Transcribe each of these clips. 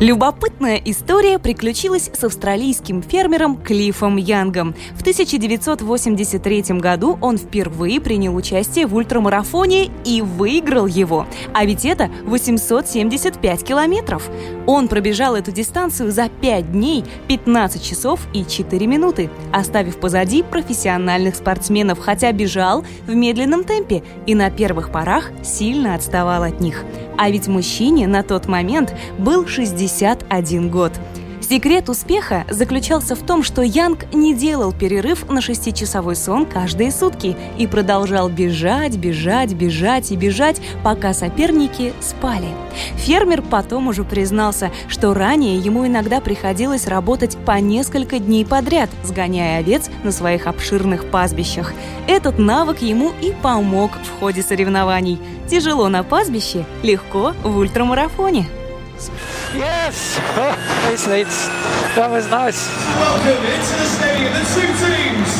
Любопытная история приключилась с австралийским фермером Клиффом Янгом. В 1983 году он впервые принял участие в ультрамарафоне и выиграл его. А ведь это 875 километров. Он пробежал эту дистанцию за 5 дней, 15 часов и 4 минуты, оставив позади профессиональных спортсменов, хотя бежал в медленном темпе и на первых порах сильно отставал от них. А ведь мужчине на тот момент был 61 год. Секрет успеха заключался в том, что Янг не делал перерыв на шестичасовой сон каждые сутки и продолжал бежать, бежать, бежать и бежать, пока соперники спали. Фермер потом уже признался, что ранее ему иногда приходилось работать по несколько дней подряд, сгоняя овец на своих обширных пастбищах. Этот навык ему и помог в ходе соревнований. Тяжело на пастбище, легко в ультрамарафоне. Yes, it's, it's, that was nice. Welcome into the stadium, the two teams,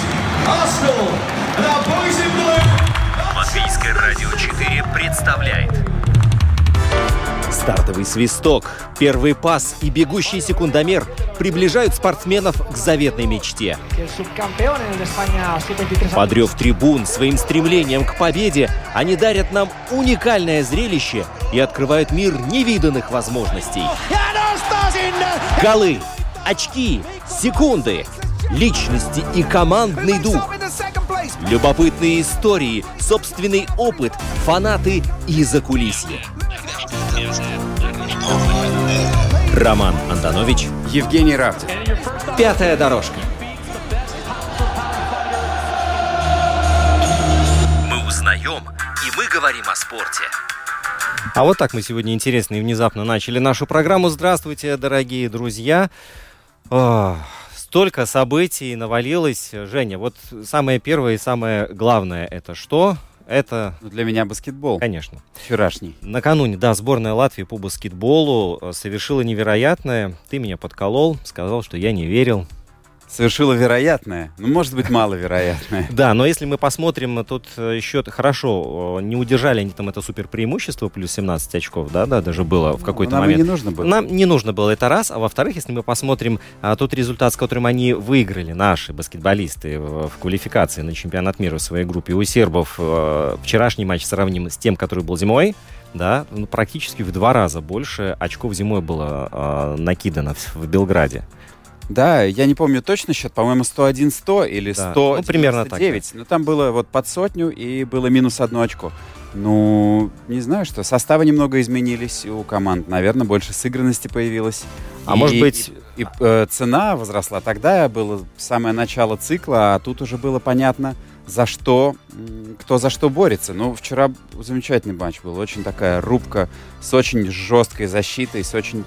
Arsenal and our boys in blue. Латвийское радио 4 представляет Стартовый свисток, первый пас и бегущий секундомер приближают спортсменов к заветной мечте. Подрев трибун своим стремлением к победе, они дарят нам уникальное зрелище и открывают мир невиданных возможностей. Голы, очки, секунды, личности и командный дух. Любопытные истории, собственный опыт, фанаты и закулисье. Роман Антонович, Евгений Равдин. Пятая дорожка. «Мы узнаем, и мы говорим о спорте». А вот так мы сегодня интересно и внезапно начали нашу программу. Здравствуйте, дорогие друзья. Ох, столько событий навалилось. Женя, вот самое первое и самое главное это что? Это, Ну, Для меня баскетбол. конечно, Вчерашний. Накануне, да, сборная Латвии по баскетболу э, совершила невероятное. Ты меня подколол, сказал, что я не верил. Совершила вероятное. Ну, может быть, маловероятное. Да, но если мы посмотрим, тут э, еще хорошо, э, не удержали они там это супер преимущество, плюс 17 очков, да, да, даже было в какой-то Нам и момент. не нужно было. Нам не нужно было это раз, а во-вторых, если мы посмотрим а, тот результат, с которым они выиграли, наши баскетболисты в, в квалификации на чемпионат мира в своей группе, у сербов э, вчерашний матч сравним с тем, который был зимой, да, ну, практически в два раза больше очков зимой было э, накидано в, в Белграде. Да, я не помню точно счет, по-моему, 101-100 или Да, 100 ну, примерно так, Но там было вот под сотню и было минус одно очко. Ну, не знаю, что. Составы немного изменились у команд. Наверное, больше сыгранности появилось. А И- может быть- И, и, э, цена возросла. Тогда было самое начало цикла, а тут уже было понятно, за что, кто за что борется. Ну, вчера замечательный матч был. Очень такая рубка с очень жесткой защитой, с очень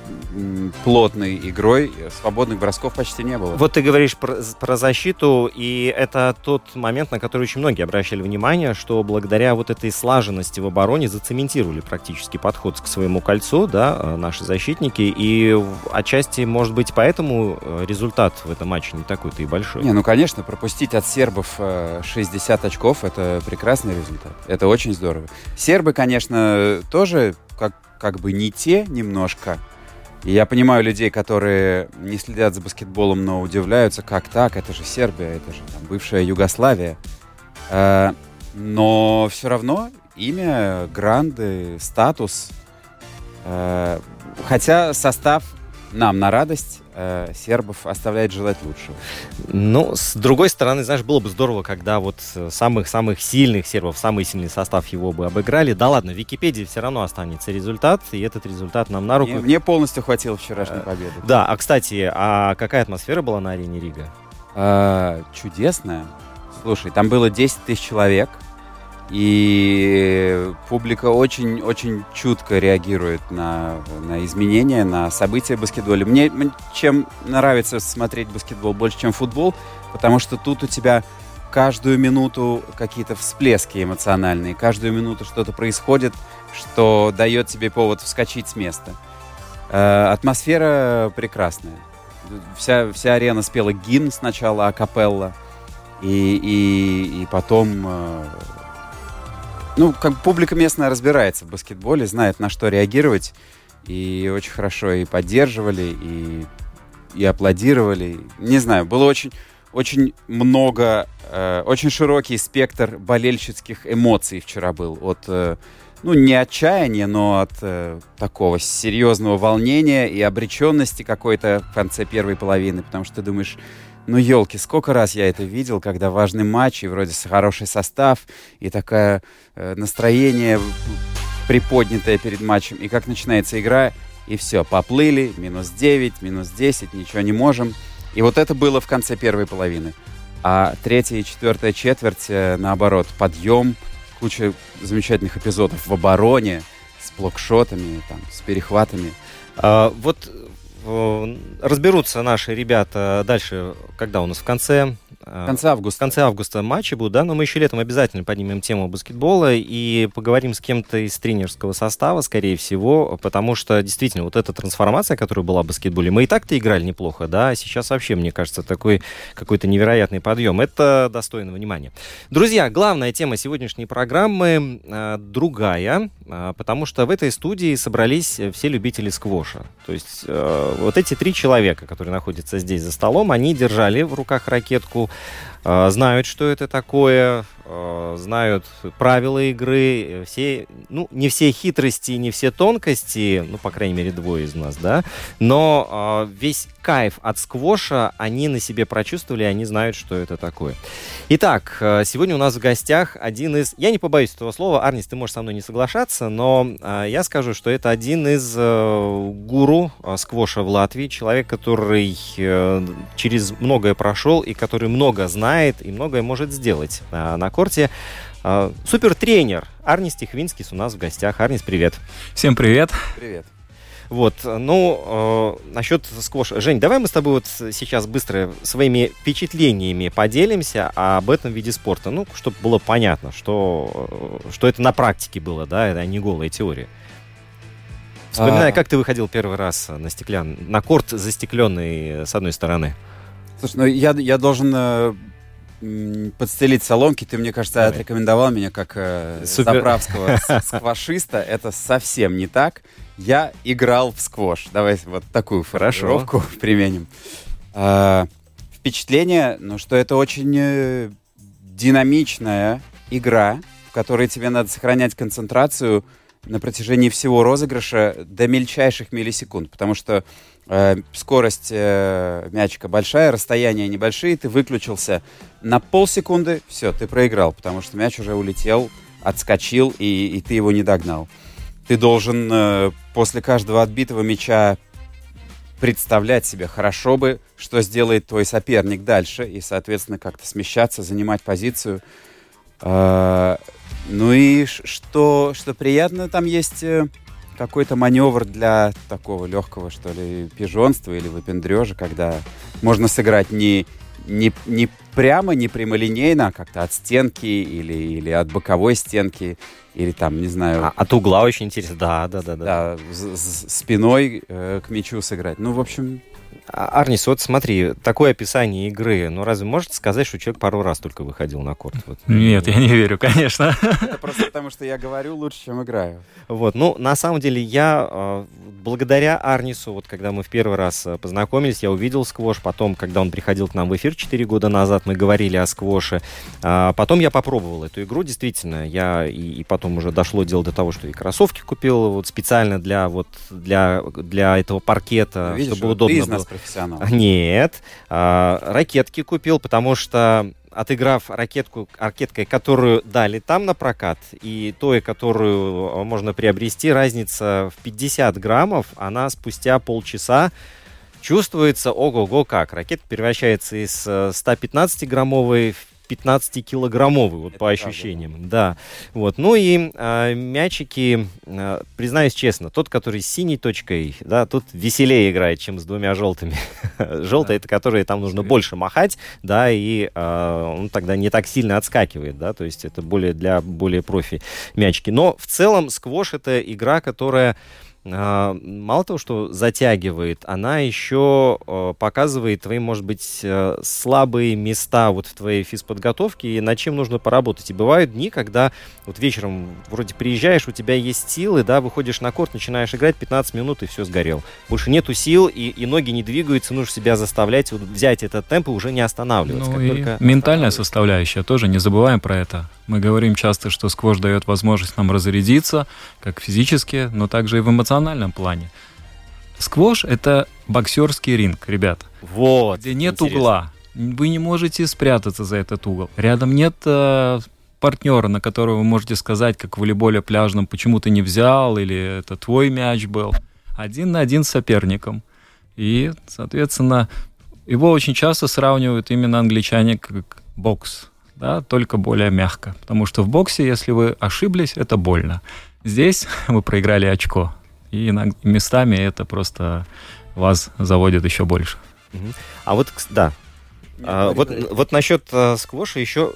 плотной игрой. Свободных бросков почти не было. Вот ты говоришь про, про защиту, и это тот момент, на который очень многие обращали внимание, что благодаря вот этой слаженности в обороне зацементировали практически подход к своему кольцу, да, э, наши защитники, и отчасти, может быть, поэтому э, результат в этом матче не такой-то и большой. Не, ну, конечно, пропустить от сербов э, 60 очков – это прекрасный результат. Это очень здорово. Сербы, конечно, тоже как, как бы не те немножко. И я понимаю людей, которые не следят за баскетболом, но удивляются, как так, это же Сербия, это же там, бывшая Югославия. Э, но все равно имя, гранды, статус. Э, хотя состав нам на радость э, сербов оставляет желать лучшего. Ну, с другой стороны, знаешь, было бы здорово, когда вот э, самых-самых сильных сербов, самый сильный состав его бы обыграли. Да ладно, в Википедии все равно останется результат, и этот результат нам на руку. Мне, мне полностью хватило вчерашней Э, победы. Да, а кстати, а какая атмосфера была на арене Рига? А, чудесная. Слушай, там было 10 тысяч человек, и публика очень-очень чутко реагирует на, на изменения, на события в баскетболе. Мне чем нравится смотреть баскетбол больше, чем футбол, потому что тут у тебя каждую минуту какие-то всплески эмоциональные, каждую минуту что-то происходит, что дает тебе повод вскочить с места. Э, атмосфера прекрасная. Вся, вся арена спела гимн сначала, акапелла, и, и, и потом... э, ну, как публика местная разбирается в баскетболе, знает, на что реагировать. и очень хорошо и поддерживали, и, и аплодировали. Не знаю, было очень, очень много, э, очень широкий спектр болельщицких эмоций вчера был. От, э, ну, не отчаяния, но от э, такого серьезного волнения и обреченности какой-то в конце первой половины, потому что ты думаешь, ну, елки, сколько раз я это видел, когда важный матч, и вроде хороший состав, и такое э, настроение приподнятое перед матчем, и как начинается игра, и все, поплыли, минус 9, минус 10, ничего не можем. И вот это было в конце первой половины. А третья и четвертая четверть, э, наоборот, подъем, куча замечательных эпизодов в обороне, с блокшотами, там, с перехватами. А, вот разберутся наши ребята дальше, когда у нас в конце в конце августа. В конце августа матчи будут, да, но мы еще летом обязательно поднимем тему баскетбола и поговорим с кем-то из тренерского состава, скорее всего, потому что действительно вот эта трансформация, которая была в баскетболе, мы и так-то играли неплохо, да, а сейчас вообще, мне кажется, такой какой-то невероятный подъем. Это достойно внимания. Друзья, главная тема сегодняшней программы э, другая, э, потому что в этой студии собрались все любители сквоша. То есть э, вот эти три человека, которые находятся здесь за столом, они держали в руках ракетку, э, знают, что это такое, знают правила игры, все, ну, не все хитрости, не все тонкости, ну, по крайней мере, двое из нас, да, но э, весь кайф от сквоша они на себе прочувствовали, они знают, что это такое. Итак, э, сегодня у нас в гостях один из, я не побоюсь этого слова, Арнис, ты можешь со мной не соглашаться, но э, я скажу, что это один из э, гуру э, сквоша в Латвии, человек, который э, через многое прошел и который много знает и многое может сделать э, на корте. А, супер тренер Арнис Тихвинскис у нас в гостях. Арнис, привет. Всем привет. Привет. Вот, ну, э, насчет сквоша. Жень, давай мы с тобой вот сейчас быстро своими впечатлениями поделимся об этом виде спорта. Ну, чтобы было понятно, что, что это на практике было, да, это не голая теория. Вспоминай, а... как ты выходил первый раз на стеклян, на корт застекленный с одной стороны. Слушай, ну я, я должен э, подстелить соломки. Ты, мне кажется, Давай. отрекомендовал меня как э, заправского сквашиста. Это совсем не так. Я играл в сквош. Давай вот такую формулировку применим. А, впечатление, ну, что это очень э, динамичная игра, в которой тебе надо сохранять концентрацию на протяжении всего розыгрыша до мельчайших миллисекунд, потому что скорость э, мячика большая, расстояния небольшие, ты выключился на полсекунды, все, ты проиграл, потому что мяч уже улетел, отскочил, и, и ты его не догнал. Ты должен э, после каждого отбитого мяча представлять себе хорошо бы, что сделает твой соперник дальше, и, соответственно, как-то смещаться, занимать позицию. Э, ну и что, что приятно, там есть э, какой-то маневр для такого легкого, что ли, пижонства или выпендрежа, когда можно сыграть не, не, не прямо, не прямолинейно, а как-то от стенки или, или от боковой стенки, или там, не знаю... А, от угла очень интересно, да, да, да. Да, да с, с спиной э, к мячу сыграть. Ну, в общем, Арнис, вот смотри, такое описание игры, ну разве можете сказать, что человек пару раз только выходил на корт? Вот. Нет, я не верю, конечно. Это просто потому, что я говорю лучше, чем играю. Вот, ну, на самом деле, я а, благодаря Арнису, вот когда мы в первый раз а, познакомились, я увидел сквош, потом, когда он приходил к нам в эфир 4 года назад, мы говорили о сквоше, потом я попробовал эту игру, действительно, я и, и потом уже дошло дело до того, что и кроссовки купил вот специально для вот для для этого паркета, Видишь, чтобы удобно было профессионал. Нет. А, ракетки купил, потому что отыграв ракетку, ракеткой, которую дали там на прокат, и той, которую можно приобрести, разница в 50 граммов, она спустя полчаса чувствуется ого-го как. Ракета превращается из 115-граммовой э, в 15-килограммовый, вот Это по ощущениям. Правда, да. Вот. Ну и э, мячики, э, признаюсь честно, тот, который с синей точкой, да, тут веселее играет, чем с двумя желтыми. Желтый это который там нужно больше махать, да, и э, он тогда не так сильно отскакивает, да, то есть это более для более профи мячики. Но в целом сквош это игра, которая а, мало того, что затягивает, она еще а, показывает твои, может быть, а, слабые места вот в твоей физподготовке и над чем нужно поработать. И бывают дни, когда вот вечером вроде приезжаешь, у тебя есть силы, да, выходишь на корт, начинаешь играть 15 минут и все сгорел. Больше нету сил и, и ноги не двигаются, нужно себя заставлять вот, взять этот темп и уже не останавливаться. Ну, и ментальная составляющая тоже, не забываем про это. Мы говорим часто, что сквош дает возможность нам разрядиться, как физически, но также и в эмоциональном плане. Сквош — это боксерский ринг, ребята. Вот. Где нет интересно. угла. Вы не можете спрятаться за этот угол. Рядом нет э, партнера, на которого вы можете сказать, как в волейболе пляжном, почему ты не взял, или это твой мяч был. Один на один с соперником. И, соответственно, его очень часто сравнивают именно англичане как бокс да, только более мягко. Потому что в боксе, если вы ошиблись, это больно. Здесь вы проиграли очко. И местами это просто вас заводит еще больше. А вот, да, а, вот, вот насчет а, сквоша еще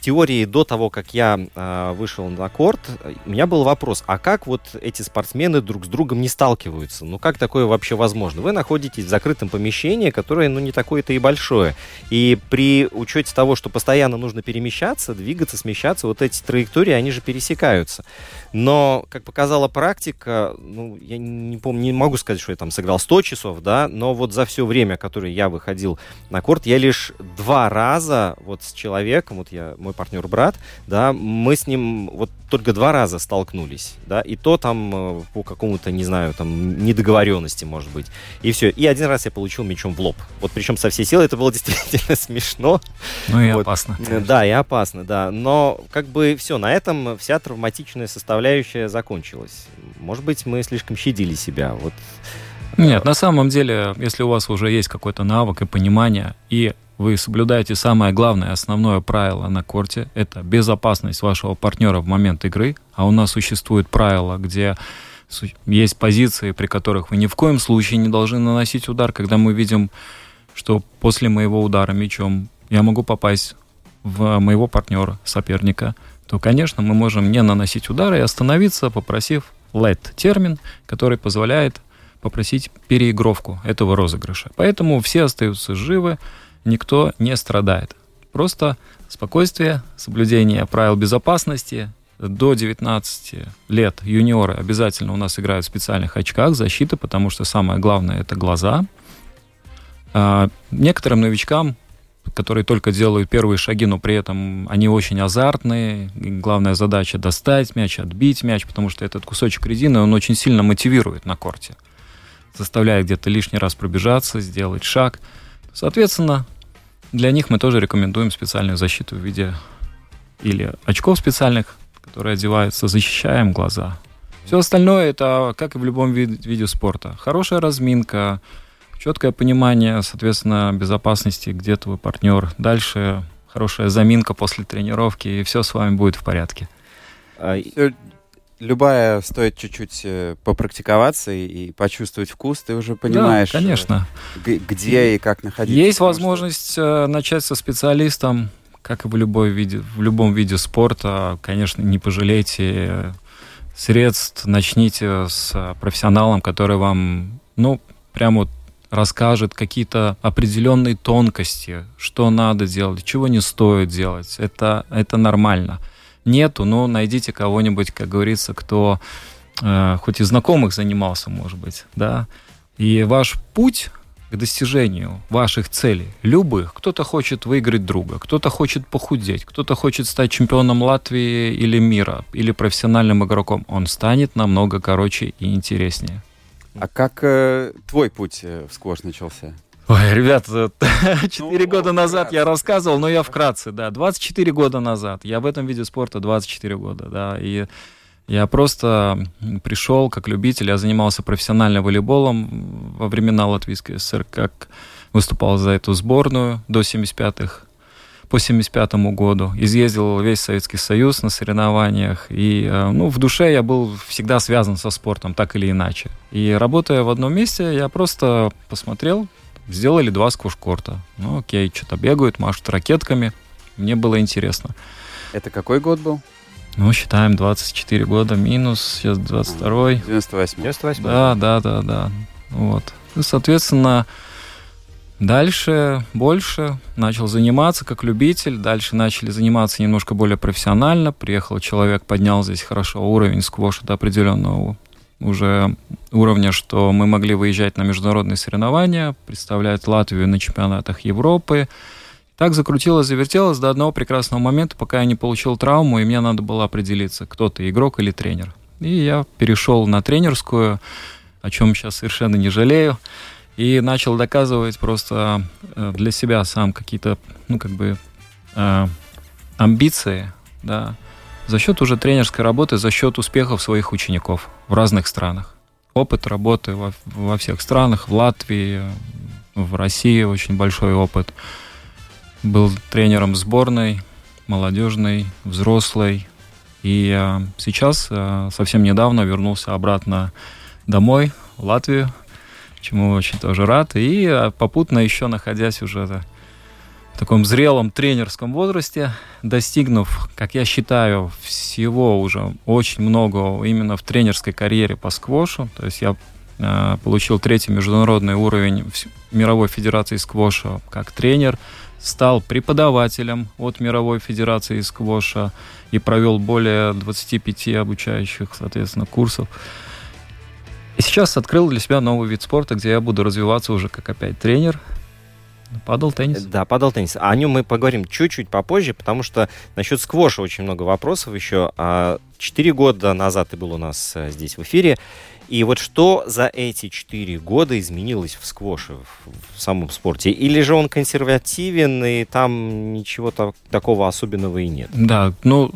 теории до того, как я э, вышел на корт, у меня был вопрос, а как вот эти спортсмены друг с другом не сталкиваются? Ну как такое вообще возможно? Вы находитесь в закрытом помещении, которое ну не такое-то и большое. И при учете того, что постоянно нужно перемещаться, двигаться, смещаться, вот эти траектории, они же пересекаются. Но, как показала практика, ну, я не помню, не могу сказать, что я там сыграл 100 часов, да, но вот за все время, которое я выходил на корт, я лишь два раза вот с человеком, вот я, мой партнер брат, да, мы с ним вот только два раза столкнулись, да, и то там э, по какому-то, не знаю, там недоговоренности, может быть, и все. И один раз я получил мячом в лоб. Вот причем со всей силы это было действительно смешно. Ну и вот. опасно. Конечно. Да, и опасно, да. Но как бы все, на этом вся травматичная составляющая закончилась. Может быть, мы слишком щадили себя. Вот нет, на самом деле, если у вас уже есть какой-то навык и понимание, и вы соблюдаете самое главное, основное правило на корте, это безопасность вашего партнера в момент игры, а у нас существует правило, где есть позиции, при которых вы ни в коем случае не должны наносить удар, когда мы видим, что после моего удара мячом я могу попасть в моего партнера, соперника, то, конечно, мы можем не наносить удары и остановиться, попросив let термин, который позволяет попросить переигровку этого розыгрыша. Поэтому все остаются живы, никто не страдает. Просто спокойствие, соблюдение правил безопасности. До 19 лет юниоры обязательно у нас играют в специальных очках защиты, потому что самое главное это глаза. А некоторым новичкам, которые только делают первые шаги, но при этом они очень азартные. Главная задача достать мяч, отбить мяч, потому что этот кусочек резины, он очень сильно мотивирует на корте. Заставляет где-то лишний раз пробежаться, сделать шаг. Соответственно, для них мы тоже рекомендуем специальную защиту в виде или очков специальных, которые одеваются, защищаем глаза. Все остальное это как и в любом вид, виде спорта. Хорошая разминка, четкое понимание, соответственно, безопасности, где твой партнер. Дальше хорошая заминка после тренировки, и все с вами будет в порядке. Любая стоит чуть-чуть э, попрактиковаться и, и почувствовать вкус, ты уже понимаешь, да, конечно. где и как находиться. Есть возможность что... Э, начать со специалистом, как и в, любой виде, в любом виде спорта. Конечно, не пожалейте средств, начните с профессионалом, который вам, ну, прямо вот расскажет какие-то определенные тонкости, что надо делать, чего не стоит делать. Это, это нормально нету, но найдите кого-нибудь, как говорится, кто э, хоть и знакомых занимался, может быть, да. И ваш путь к достижению ваших целей, любых. Кто-то хочет выиграть друга, кто-то хочет похудеть, кто-то хочет стать чемпионом Латвии или мира, или профессиональным игроком. Он станет намного короче и интереснее. А как э, твой путь э, в сквош начался? Ой, ребят, 4 ну, года назад я рассказывал, но я вкратце, да, 24 года назад. Я в этом виде спорта 24 года, да, и я просто пришел как любитель, я занимался профессиональным волейболом во времена Латвийской ССР, как выступал за эту сборную до 75-х, по 75 году. Изъездил весь Советский Союз на соревнованиях. И э, ну, в душе я был всегда связан со спортом, так или иначе. И работая в одном месте, я просто посмотрел, Сделали два сквош-корта. Ну окей, что-то бегают, машут ракетками. Мне было интересно. Это какой год был? Ну, считаем 24 года минус, сейчас 22 98 98 Да, да, да, да. Вот. И, соответственно, дальше больше начал заниматься как любитель, дальше начали заниматься немножко более профессионально. Приехал человек, поднял здесь хорошо уровень сквоша до определенного уже уровня, что мы могли выезжать на международные соревнования, представлять Латвию на чемпионатах Европы. Так закрутилось, завертелось до одного прекрасного момента, пока я не получил травму, и мне надо было определиться, кто ты, игрок или тренер. И я перешел на тренерскую, о чем сейчас совершенно не жалею, и начал доказывать просто э, для себя сам какие-то, ну, как бы, э, амбиции, да, за счет уже тренерской работы, за счет успехов своих учеников в разных странах. Опыт работы во, во всех странах, в Латвии, в России очень большой опыт. Был тренером сборной, молодежной, взрослой. И э, сейчас, э, совсем недавно, вернулся обратно домой, в Латвию, чему очень тоже рад. И э, попутно еще находясь уже в таком зрелом тренерском возрасте, достигнув, как я считаю, всего уже очень много именно в тренерской карьере по сквошу. То есть я э, получил третий международный уровень мировой федерации сквоша как тренер, стал преподавателем от мировой федерации сквоша и провел более 25 обучающих, соответственно, курсов. И сейчас открыл для себя новый вид спорта, где я буду развиваться уже как опять тренер, Падал теннис. Да, падал теннис. О нем мы поговорим чуть-чуть попозже, потому что насчет сквоша очень много вопросов еще. А, четыре года назад ты был у нас э, здесь в эфире. И вот что за эти четыре года изменилось в сквоше, в, в самом спорте? Или же он консервативен, и там ничего так, такого особенного и нет? Да, ну,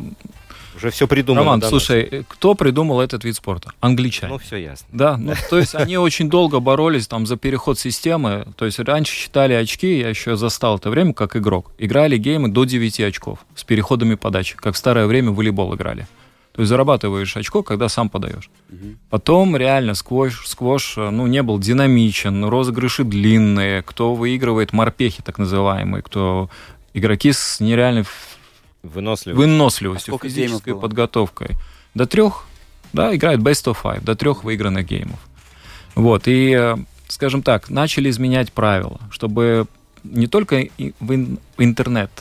уже все придумано. Роман, слушай, кто придумал этот вид спорта? Англичане. Ну, все ясно. Да, ну, то есть они очень долго боролись там за переход системы. То есть раньше считали очки, я еще застал это время как игрок. Играли геймы до 9 очков с переходами подачи, как в старое время в волейбол играли. То есть зарабатываешь очко, когда сам подаешь. Угу. Потом реально сквош, сквош ну, не был динамичен, розыгрыши длинные, кто выигрывает морпехи так называемые, кто игроки с нереальной Выносливостью. Выносливостью, а физической подготовкой. До трех, да, играет best of five, до трех выигранных геймов. Вот, и, э, скажем так, начали изменять правила, чтобы не только в интернет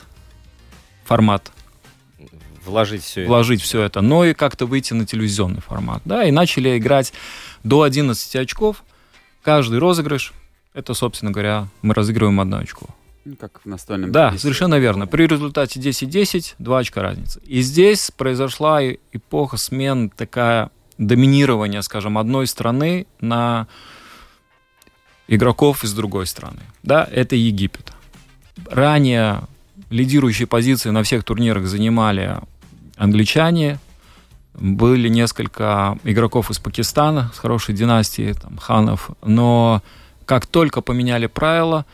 формат вложить все вложить это. все это, но и как-то выйти на телевизионный формат, да, и начали играть до 11 очков. Каждый розыгрыш, это, собственно говоря, мы разыгрываем одно очко. Ну, как в настольном Да, теннисе. совершенно верно. При результате 10-10, 2 очка разницы. И здесь произошла эпоха смен, такая доминирование, скажем, одной страны на игроков из другой страны. Да, это Египет. Ранее лидирующие позиции на всех турнирах занимали англичане, были несколько игроков из Пакистана с хорошей династией, там, ханов, но как только поменяли правила,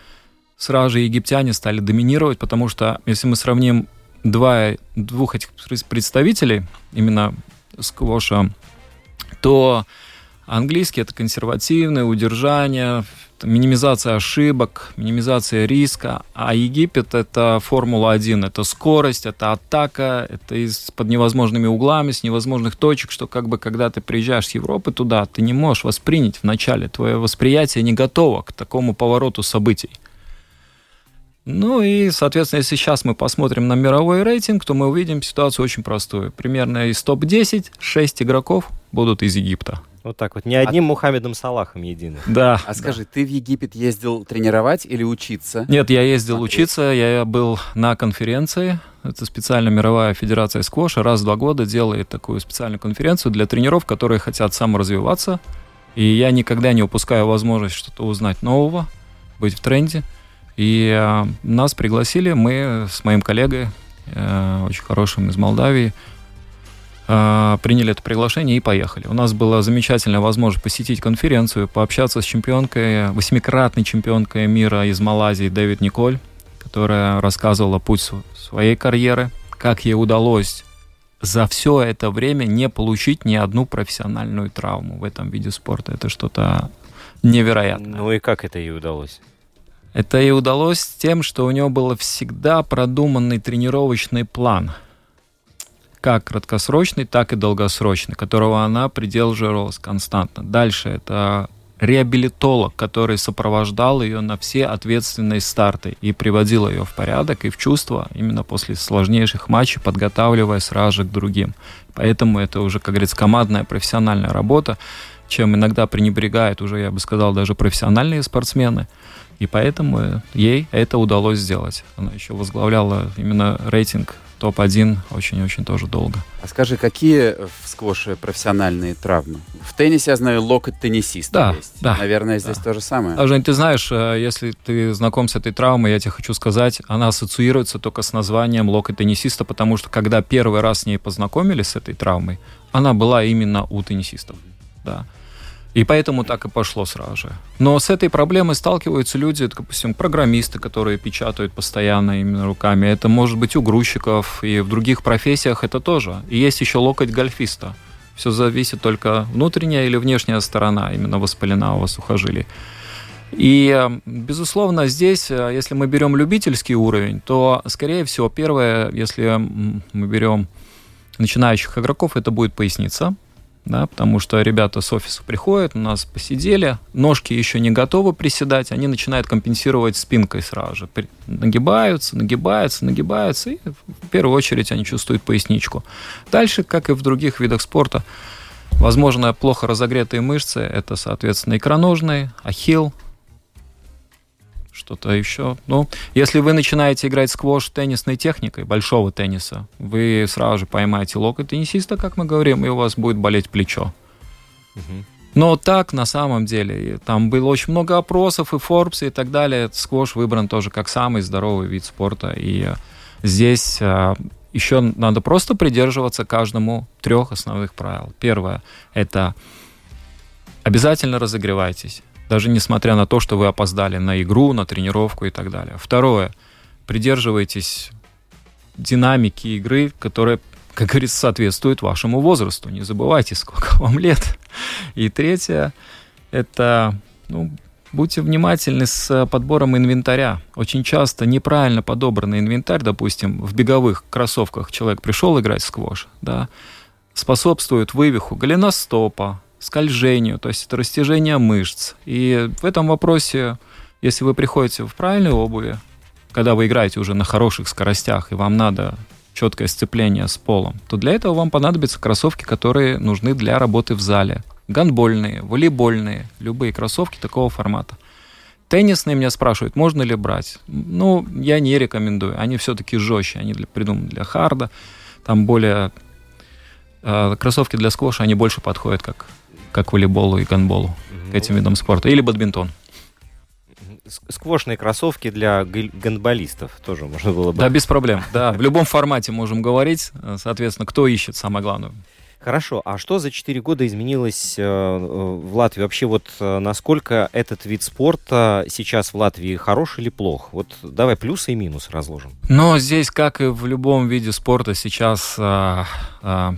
сразу же египтяне стали доминировать, потому что если мы сравним два, двух этих представителей, именно сквоша, то английский это консервативное удержание, минимизация ошибок, минимизация риска, а Египет это Формула-1, это скорость, это атака, это из, под невозможными углами, с невозможных точек, что как бы когда ты приезжаешь с Европы туда, ты не можешь воспринять вначале, твое восприятие не готово к такому повороту событий. Ну и, соответственно, если сейчас мы посмотрим на мировой рейтинг, то мы увидим ситуацию очень простую. Примерно из топ-10 6 игроков будут из Египта. Вот так вот, не одним а... Мухаммедом Салахом единым. Да. А скажи, да. ты в Египет ездил тренировать или учиться? Нет, я ездил Смотреть. учиться, я был на конференции. Это специальная мировая федерация сквоша. Раз в два года делает такую специальную конференцию для тренеров, которые хотят саморазвиваться. И я никогда не упускаю возможность что-то узнать нового, быть в тренде. И э, нас пригласили, мы с моим коллегой, э, очень хорошим из Молдавии, э, приняли это приглашение и поехали. У нас была замечательная возможность посетить конференцию, пообщаться с чемпионкой, восьмикратной чемпионкой мира из Малайзии Дэвид Николь, которая рассказывала путь своей карьеры, как ей удалось за все это время не получить ни одну профессиональную травму в этом виде спорта. Это что-то невероятное. Ну и как это ей удалось? Это ей удалось тем, что у него был всегда продуманный тренировочный план. как краткосрочный, так и долгосрочный, которого она придерживалась константно. Дальше это реабилитолог, который сопровождал ее на все ответственные старты и приводил ее в порядок и в чувство именно после сложнейших матчей, подготавливая сразу же к другим. Поэтому это уже, как говорится, командная профессиональная работа, чем иногда пренебрегают уже, я бы сказал, даже профессиональные спортсмены. И поэтому ей это удалось сделать. Она еще возглавляла именно рейтинг топ-1 очень-очень тоже долго. А скажи, какие в сквоше профессиональные травмы? В теннисе, я знаю, локоть теннисиста да, есть. Да, Наверное, здесь да. то же самое. А, Жень, ты знаешь, э, если ты знаком с этой травмой, я тебе хочу сказать, она ассоциируется только с названием локоть теннисиста, потому что когда первый раз с ней познакомились с этой травмой, она была именно у теннисистов. Да. И поэтому так и пошло сразу же. Но с этой проблемой сталкиваются люди, допустим, программисты, которые печатают постоянно именно руками. Это может быть у грузчиков и в других профессиях это тоже. И есть еще локоть гольфиста. Все зависит только внутренняя или внешняя сторона именно воспалена у вас сухожилий. И, безусловно, здесь, если мы берем любительский уровень, то, скорее всего, первое, если мы берем начинающих игроков, это будет поясница, да, потому что ребята с офиса приходят, у нас посидели, ножки еще не готовы приседать, они начинают компенсировать спинкой сразу же. Нагибаются, нагибаются, нагибаются, и в первую очередь они чувствуют поясничку. Дальше, как и в других видах спорта, возможно, плохо разогретые мышцы, это, соответственно, икроножные, ахилл, что-то еще. Ну, если вы начинаете играть сквош теннисной техникой, большого тенниса, вы сразу же поймаете локоть теннисиста, как мы говорим, и у вас будет болеть плечо. Но так, на самом деле, там было очень много опросов и Forbes и так далее. Сквош выбран тоже как самый здоровый вид спорта. И здесь еще надо просто придерживаться каждому трех основных правил. Первое – это обязательно разогревайтесь даже несмотря на то, что вы опоздали на игру, на тренировку и так далее. Второе, придерживайтесь динамики игры, которая, как говорится, соответствует вашему возрасту. Не забывайте, сколько вам лет. И третье, это ну, будьте внимательны с подбором инвентаря. Очень часто неправильно подобранный инвентарь, допустим, в беговых кроссовках человек пришел играть в сквош, да, способствует вывиху голеностопа, скольжению, то есть это растяжение мышц. И в этом вопросе, если вы приходите в правильной обуви, когда вы играете уже на хороших скоростях, и вам надо четкое сцепление с полом, то для этого вам понадобятся кроссовки, которые нужны для работы в зале. Гандбольные, волейбольные, любые кроссовки такого формата. Теннисные меня спрашивают, можно ли брать. Ну, я не рекомендую. Они все-таки жестче, они для, придуманы для харда. Там более... Э, кроссовки для сквоша, они больше подходят как как волейболу и гандболу, mm-hmm. к этим видам спорта. Или бадминтон. Сквошные кроссовки для гандболистов тоже можно было бы. Да, без проблем. Да, в любом формате можем говорить. Соответственно, кто ищет, самое главное. Хорошо, а что за 4 года изменилось э, в Латвии? Вообще вот э, насколько этот вид спорта сейчас в Латвии хорош или плох? Вот давай плюсы и минусы разложим. Но здесь, как и в любом виде спорта, сейчас, э, э,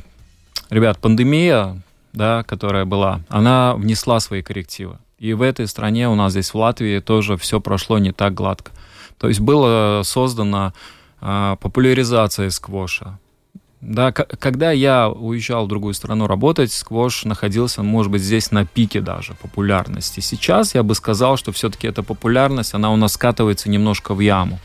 ребят, пандемия да, которая была, она внесла свои коррективы. И в этой стране, у нас здесь в Латвии, тоже все прошло не так гладко. То есть была создана а, популяризация сквоша. Да, когда я уезжал в другую страну работать, сквош находился, может быть, здесь на пике даже популярности. Сейчас я бы сказал, что все-таки эта популярность, она у нас скатывается немножко в яму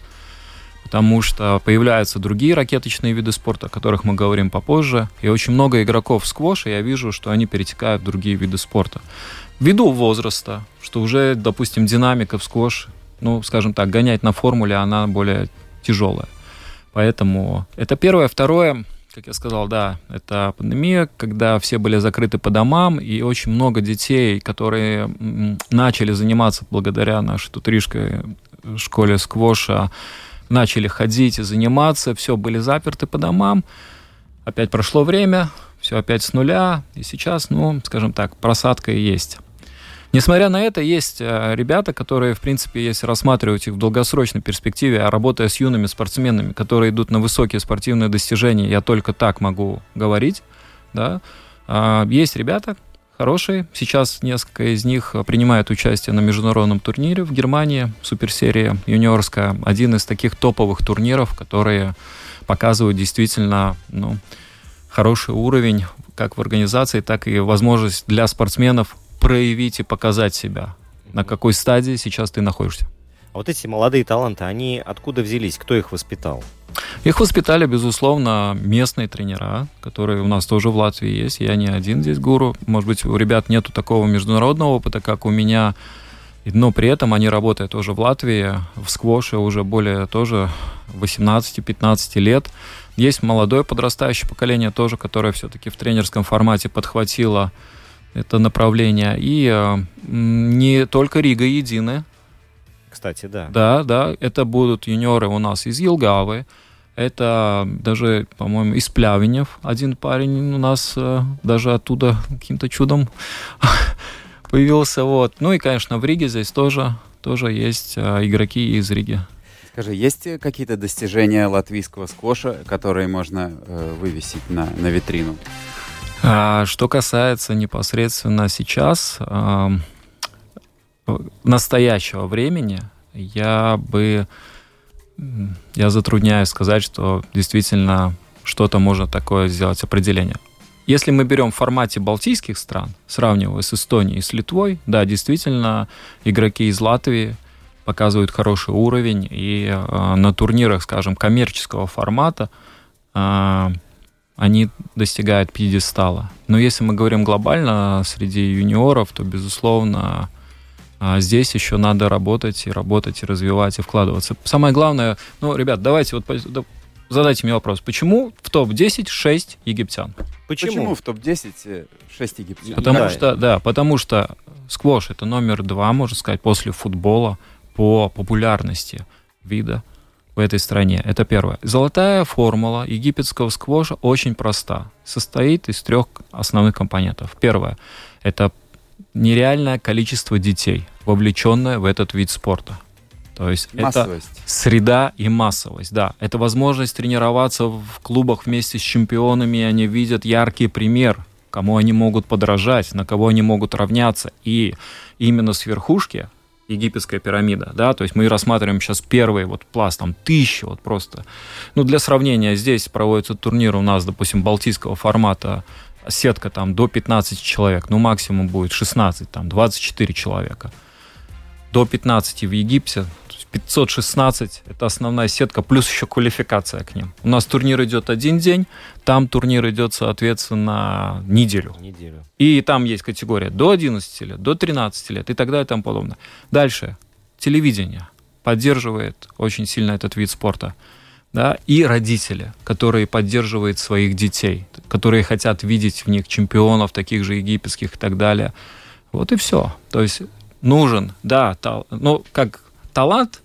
потому что появляются другие ракеточные виды спорта, о которых мы говорим попозже, и очень много игроков сквоша, я вижу, что они перетекают в другие виды спорта. Ввиду возраста, что уже, допустим, динамика в сквош, ну, скажем так, гонять на формуле, она более тяжелая. Поэтому это первое. Второе, как я сказал, да, это пандемия, когда все были закрыты по домам, и очень много детей, которые начали заниматься благодаря нашей тутришской школе сквоша, начали ходить и заниматься, все, были заперты по домам, опять прошло время, все опять с нуля, и сейчас, ну, скажем так, просадка и есть. Несмотря на это, есть э, ребята, которые, в принципе, если рассматривать их в долгосрочной перспективе, а работая с юными спортсменами, которые идут на высокие спортивные достижения, я только так могу говорить, да, а, есть ребята, хорошие. Сейчас несколько из них принимают участие на международном турнире в Германии, суперсерия юниорская. Один из таких топовых турниров, которые показывают действительно ну, хороший уровень как в организации, так и возможность для спортсменов проявить и показать себя. На какой стадии сейчас ты находишься. А вот эти молодые таланты, они откуда взялись? Кто их воспитал? Их воспитали, безусловно, местные тренера, которые у нас тоже в Латвии есть. Я не один здесь гуру. Может быть, у ребят нету такого международного опыта, как у меня. Но при этом они работают тоже в Латвии, в сквоше уже более тоже 18-15 лет. Есть молодое подрастающее поколение тоже, которое все-таки в тренерском формате подхватило это направление. И э, не только Рига едины. Кстати, да. Да, да, это будут юниоры у нас из Елгавы, это даже, по-моему, из Плявенев один парень у нас э, даже оттуда каким-то чудом появился. Вот. Ну и, конечно, в Риге здесь тоже, тоже есть э, игроки из Риги. Скажи, есть какие-то достижения латвийского сквоша, которые можно э, вывесить на, на витрину? А, что касается непосредственно сейчас, э, настоящего времени, я бы я затрудняюсь сказать, что действительно что-то можно такое сделать определение. Если мы берем в формате балтийских стран, сравнивая с Эстонией и с Литвой, да, действительно, игроки из Латвии показывают хороший уровень, и э, на турнирах, скажем, коммерческого формата э, они достигают пьедестала. Но если мы говорим глобально среди юниоров, то, безусловно, а здесь еще надо работать и работать, и развивать, и вкладываться. Самое главное, ну, ребят, давайте вот задайте мне вопрос. Почему в топ-10 6 египтян? Почему? Почему в топ-10 6 египтян? Потому да. что, да, потому что сквош это номер два, можно сказать, после футбола по популярности вида в этой стране. Это первое. Золотая формула египетского сквоша очень проста. Состоит из трех основных компонентов. Первое – это нереальное количество детей, вовлеченное в этот вид спорта. То есть массовость. это среда и массовость, да. Это возможность тренироваться в клубах вместе с чемпионами, и они видят яркий пример, кому они могут подражать, на кого они могут равняться. И именно с верхушки египетская пирамида, да, то есть мы рассматриваем сейчас первый вот пласт, там тысячи вот просто. Ну, для сравнения, здесь проводится турнир у нас, допустим, балтийского формата сетка там до 15 человек, ну максимум будет 16, там 24 человека. До 15 в Египте, 516 это основная сетка, плюс еще квалификация к ним. У нас турнир идет один день, там турнир идет, соответственно, неделю. неделю. И там есть категория до 11 лет, до 13 лет и так далее и тому подобное. Дальше. Телевидение поддерживает очень сильно этот вид спорта да, и родители, которые поддерживают своих детей, которые хотят видеть в них чемпионов, таких же египетских и так далее. Вот и все. То есть нужен, да, тал, ну, как талант,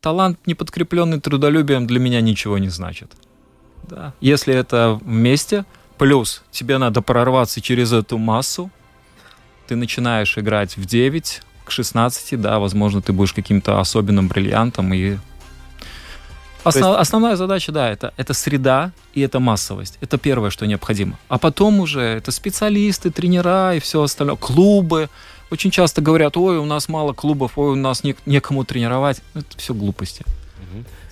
талант, не подкрепленный трудолюбием, для меня ничего не значит. Да. Если это вместе, плюс тебе надо прорваться через эту массу, ты начинаешь играть в 9, к 16, да, возможно, ты будешь каким-то особенным бриллиантом, и Основ, есть... Основная задача, да, это, это среда и это массовость. Это первое, что необходимо. А потом уже это специалисты, тренера и все остальное, клубы. Очень часто говорят, ой, у нас мало клубов, ой, у нас не, некому тренировать. Это все глупости.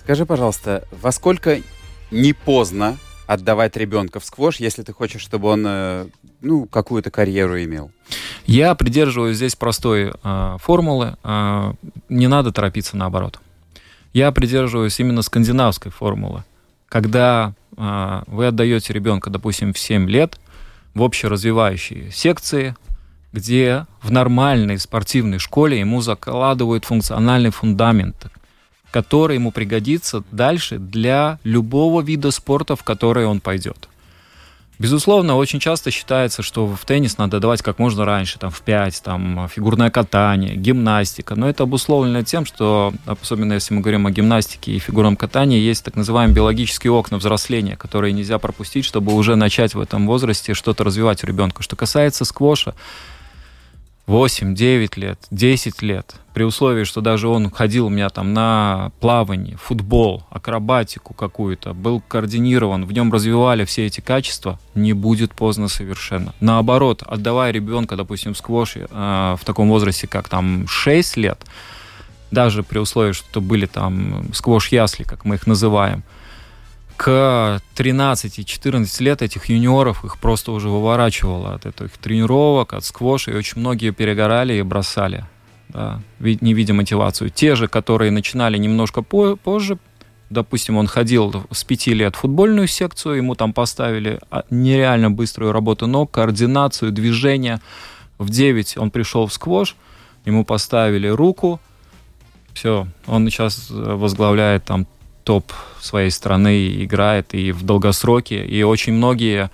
Скажи, пожалуйста, во сколько не поздно отдавать ребенка в сквош, если ты хочешь, чтобы он э, ну, какую-то карьеру имел? Я придерживаюсь здесь простой э, формулы. Э, не надо торопиться наоборот. Я придерживаюсь именно скандинавской формулы. Когда э, вы отдаете ребенка, допустим, в 7 лет в общеразвивающие секции, где в нормальной спортивной школе ему закладывают функциональный фундамент, который ему пригодится дальше для любого вида спорта, в который он пойдет. Безусловно, очень часто считается, что в теннис надо давать как можно раньше, там, в 5, там, фигурное катание, гимнастика. Но это обусловлено тем, что, особенно если мы говорим о гимнастике и фигурном катании, есть так называемые биологические окна взросления, которые нельзя пропустить, чтобы уже начать в этом возрасте что-то развивать у ребенка. Что касается сквоша, 8, 9 лет, 10 лет, при условии, что даже он ходил у меня там на плавание, футбол, акробатику какую-то, был координирован, в нем развивали все эти качества, не будет поздно совершенно. Наоборот, отдавая ребенка, допустим, в сквош э, в таком возрасте, как там 6 лет, даже при условии, что были там сквош-ясли, как мы их называем, к 13-14 лет этих юниоров их просто уже выворачивало от этих тренировок, от сквоша, и очень многие перегорали и бросали, да, не видя мотивацию. Те же, которые начинали немножко по позже, допустим, он ходил с 5 лет в футбольную секцию, ему там поставили а, нереально быструю работу ног, координацию, движение. В 9 он пришел в сквош, ему поставили руку, все, он сейчас возглавляет там топ своей страны, играет и в долгосроке. И очень многие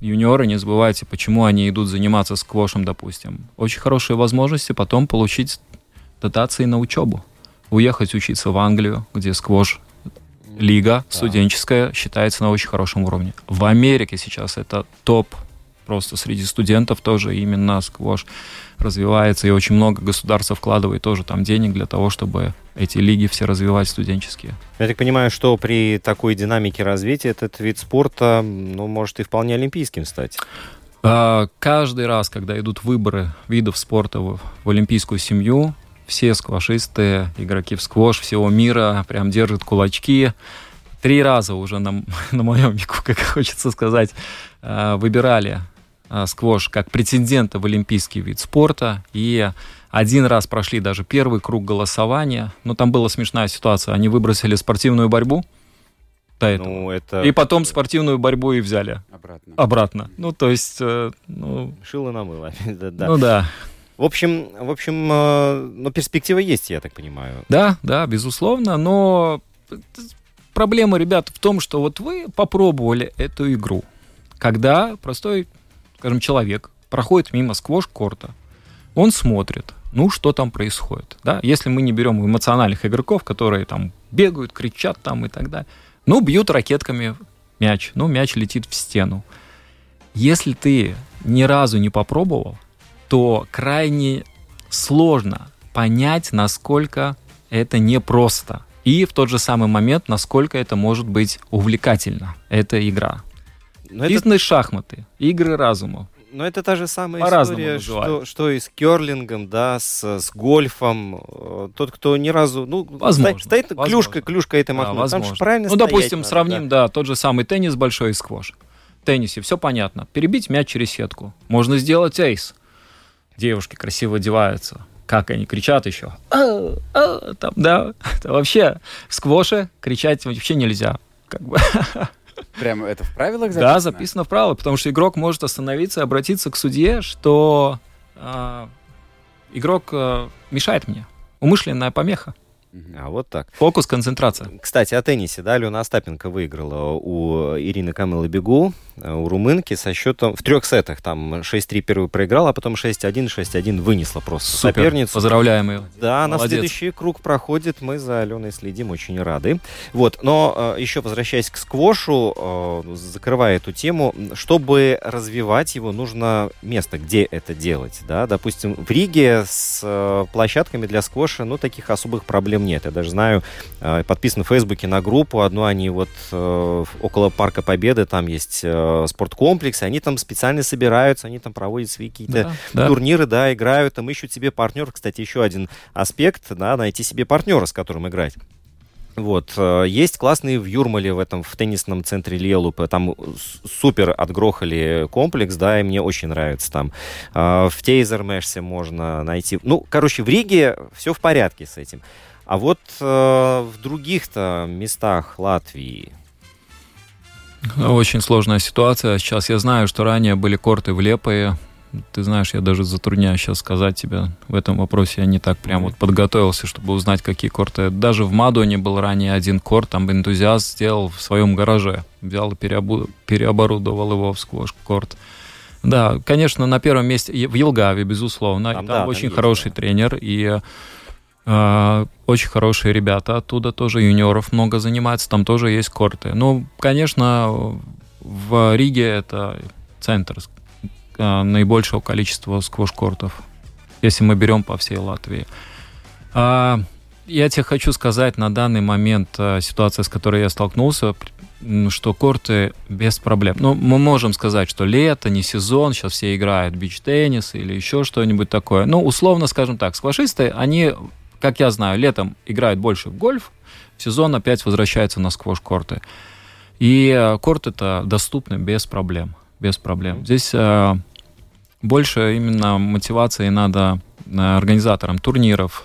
юниоры, не забывайте, почему они идут заниматься сквошем, допустим. Очень хорошие возможности потом получить дотации на учебу. Уехать учиться в Англию, где сквош лига да. студенческая считается на очень хорошем уровне. В Америке сейчас это топ просто среди студентов тоже именно сквош развивается, и очень много государств вкладывает тоже там денег для того, чтобы эти лиги все развивать студенческие. Я так понимаю, что при такой динамике развития этот вид спорта, ну, может и вполне олимпийским стать. А, каждый раз, когда идут выборы видов спорта в, в олимпийскую семью, все сквашисты, игроки в сквош всего мира прям держат кулачки. Три раза уже на, на моем веку, как хочется сказать, а, выбирали а, сквош как претендента в олимпийский вид спорта. И один раз прошли даже первый круг голосования. Но там была смешная ситуация. Они выбросили спортивную борьбу. До этого. Ну, это... И потом спортивную борьбу и взяли. Обратно. Обратно. Ну, то есть... Э, ну... Шило на мыло. Ну да. В общем, в общем, э, но перспектива есть, я так понимаю. Да, да, безусловно, но проблема, ребят, в том, что вот вы попробовали эту игру, когда простой скажем, человек проходит мимо сквош-корта, он смотрит, ну, что там происходит, да, если мы не берем эмоциональных игроков, которые там бегают, кричат там и так далее, ну, бьют ракетками мяч, ну, мяч летит в стену. Если ты ни разу не попробовал, то крайне сложно понять, насколько это непросто. И в тот же самый момент, насколько это может быть увлекательно, эта игра. Но Бизнес-шахматы, игры разума. Но это та же самая история, что, что и с керлингом, да, с, с гольфом. Э, тот, кто ни разу... Ну, возможно, стоит возможно. клюшка, клюшка это махнуть. Да, возможно. Там правильно ну, допустим, надо, сравним, да. да, тот же самый теннис большой и сквош. В теннисе все понятно. Перебить мяч через сетку. Можно сделать эйс. Девушки красиво одеваются. Как они кричат еще. А, а, там, да. Это вообще в сквоше кричать вообще нельзя. Как бы. Прямо это в правилах записано? Да, записано в правилах, потому что игрок может остановиться и обратиться к судье, что э, игрок э, мешает мне. Умышленная помеха. А вот так. Фокус, концентрация. Кстати, о теннисе, да, Алена Остапенко выиграла у Ирины Камылы Бегу, э, у румынки со счетом в трех сетах. Там 6-3 первый проиграла, а потом 6-1, 6-1 вынесла просто Супер. соперницу. Поздравляем ее. Да, Молодец. на следующий круг проходит. Мы за Аленой следим, очень рады. Вот, но э, еще возвращаясь к сквошу, э, закрывая эту тему, чтобы развивать его, нужно место, где это делать, да. Допустим, в Риге с площадками для сквоша, ну, таких особых проблем проблем нет. Я даже знаю, э, подписан в Фейсбуке на группу, одну они вот э, около Парка Победы, там есть э, спорткомплекс, они там специально собираются, они там проводят свои какие-то да, турниры, да. да, играют, там ищут себе партнер. Кстати, еще один аспект, да, найти себе партнера, с которым играть. Вот. Есть классные в Юрмале, в этом, в теннисном центре Лелупа. Там супер отгрохали комплекс, да, и мне очень нравится там. В Тейзермешсе можно найти. Ну, короче, в Риге все в порядке с этим. А вот э, в других-то местах Латвии... Очень сложная ситуация. Сейчас я знаю, что ранее были корты в Лепое. Ты знаешь, я даже затрудняюсь сейчас сказать тебе в этом вопросе. Я не так прям вот подготовился, чтобы узнать, какие корты. Даже в Мадоне был ранее один корт, там энтузиаст сделал в своем гараже. Взял и переобу... переоборудовал его в сквош-корт. Да, конечно, на первом месте в Елгаве, безусловно. Там, там да, очень там хороший есть, тренер. И очень хорошие ребята оттуда тоже, юниоров много занимаются, там тоже есть корты. Ну, конечно, в Риге это центр а, наибольшего количества сквош-кортов, если мы берем по всей Латвии. А, я тебе хочу сказать, на данный момент ситуация, с которой я столкнулся, что корты без проблем. Ну, мы можем сказать, что лето, не сезон, сейчас все играют бич-теннис или еще что-нибудь такое. Ну, условно, скажем так, сквашисты, они как я знаю, летом играют больше в гольф, в сезон опять возвращаются на сквош-корты. И э, корт это доступный без проблем. Без проблем. Здесь э, больше именно мотивации надо э, организаторам турниров,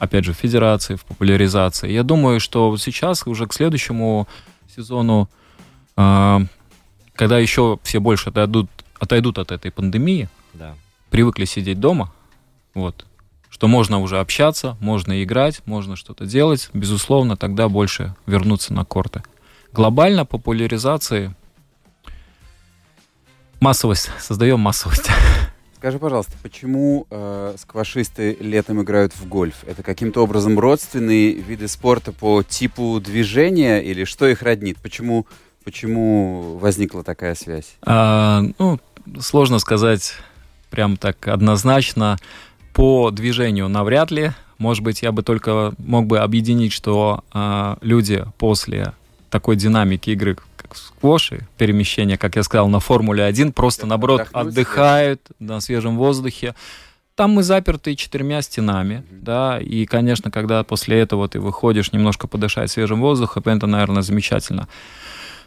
опять же, в федерации, в популяризации. Я думаю, что сейчас уже к следующему сезону, э, когда еще все больше отойдут, отойдут от этой пандемии, Да. привыкли сидеть дома, вот, что можно уже общаться, можно играть, можно что-то делать, безусловно, тогда больше вернуться на корты. Глобально популяризации массовость, создаем массовость. Скажи, пожалуйста, почему э, сквашисты летом играют в гольф? Это каким-то образом родственные виды спорта по типу движения или что их роднит? Почему, почему возникла такая связь? А, ну, сложно сказать прям так однозначно. По движению навряд ли. Может быть, я бы только мог бы объединить, что а, люди после такой динамики игры, как сквоши, перемещения, как я сказал, на Формуле-1, просто, Хотят наоборот, отдыхают на свежем воздухе. Там мы заперты четырьмя стенами, да, и, конечно, когда после этого ты выходишь немножко подышать свежим воздухом, это, наверное, замечательно.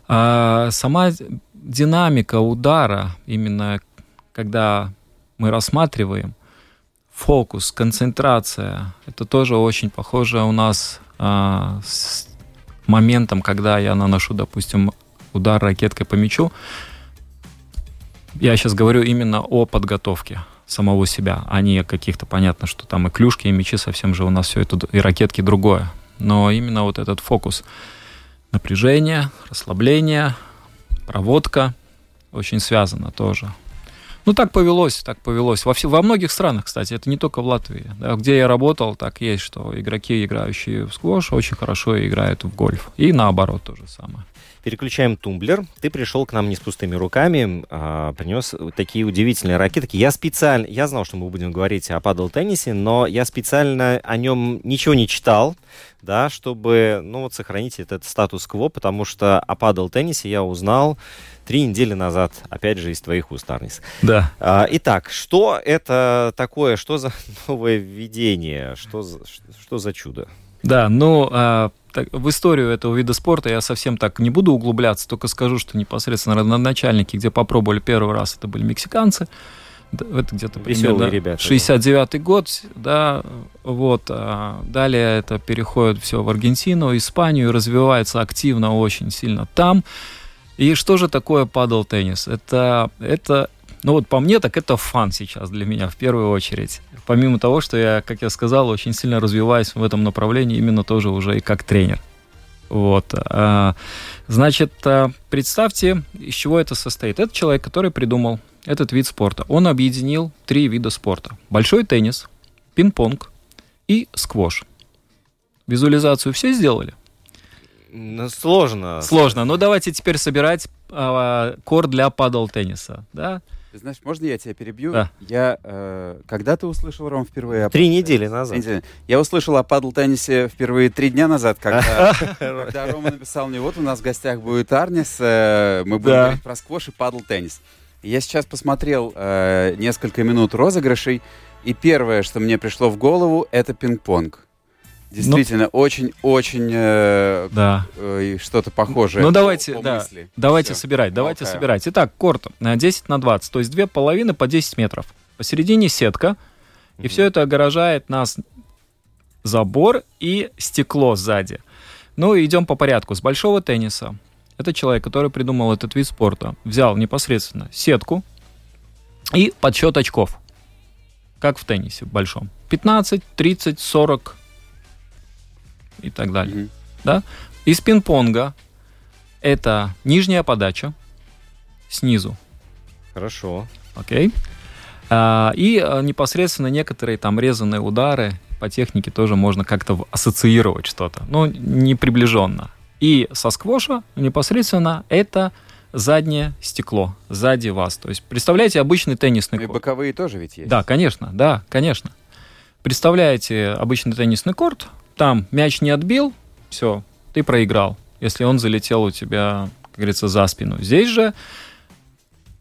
А сама динамика удара, именно когда мы рассматриваем, фокус, концентрация, это тоже очень похоже у нас а, с моментом, когда я наношу, допустим, удар ракеткой по мячу. Я сейчас говорю именно о подготовке самого себя, а не каких-то, понятно, что там и клюшки, и мячи совсем же у нас все это, и ракетки другое. Но именно вот этот фокус напряжение, расслабление, проводка очень связано тоже. Ну, так повелось, так повелось. Во, все, во многих странах, кстати, это не только в Латвии. Да, где я работал, так есть, что игроки, играющие в сквош, очень хорошо играют в гольф. И наоборот то же самое. Переключаем тумблер. Ты пришел к нам не с пустыми руками, а принес такие удивительные ракетки. Я специально, я знал, что мы будем говорить о падл-теннисе, но я специально о нем ничего не читал, да, чтобы, ну вот, сохранить этот статус-кво, потому что о падл-теннисе я узнал три недели назад, опять же, из твоих уст, Арнис. Да. А, итак, что это такое, что за новое введение, что за, что за чудо? Да, ну, а, так, в историю этого вида спорта я совсем так не буду углубляться, только скажу, что непосредственно начальники, где попробовали первый раз, это были мексиканцы. Да, Это где-то примерно ребята. 69-й год, да, вот. а далее это переходит все в Аргентину, Испанию, развивается активно, очень сильно там. И что же такое падал теннис? Это, это, ну вот по мне, так это фан сейчас для меня в первую очередь. Помимо того, что я, как я сказал, очень сильно развиваюсь в этом направлении, именно тоже уже и как тренер. Вот. а, Значит, а, представьте, из чего это состоит. Это человек, который придумал этот вид спорта. Он объединил три вида спорта. Большой теннис, пинг-понг и сквош. Визуализацию все сделали? Ну, Сложно. Сложно. Но давайте теперь собирать а, корт для падал тенниса. Да? Ты знаешь, можно я тебя перебью? Да. Я, э, когда ты услышал, Ром, впервые? Три недели назад. Недели. Я услышал о падл-теннисе впервые три дня назад, когда, когда Рома написал мне, вот у нас в гостях будет Арнис, э, мы будем Да. говорить про сквош и падл-теннис. И Я сейчас посмотрел э, несколько минут розыгрышей, и первое, что мне пришло в голову, это пинг-понг. Действительно, очень-очень э, Да. э, что-то похожее. Ну давайте, по да, мысли. давайте Всё. собирать, давайте Болтаем. собирать. Итак, корт на 10 на 20, то есть две половины по 10 метров. Посередине сетка, и все это огорожает нас забор и стекло сзади. Ну, идем по порядку. С большого тенниса. Это человек, который придумал этот вид спорта. Взял непосредственно сетку и подсчет очков. Как в теннисе в большом. 15, 30, 40 и так далее Мгм. да? Из пинг-понга это нижняя подача снизу, Хорошо. окей? А, и а, непосредственно некоторые там резанные удары по технике тоже можно как-то ассоциировать что-то, но не приближенно. И со сквоша непосредственно это заднее стекло, сзади вас. То есть представляете обычный теннисный Ну и корт. боковые тоже ведь есть. Да, конечно, да, конечно. Представляете обычный теннисный корт, там мяч не отбил, все, ты проиграл, если он залетел у тебя, как говорится, за спину. Здесь же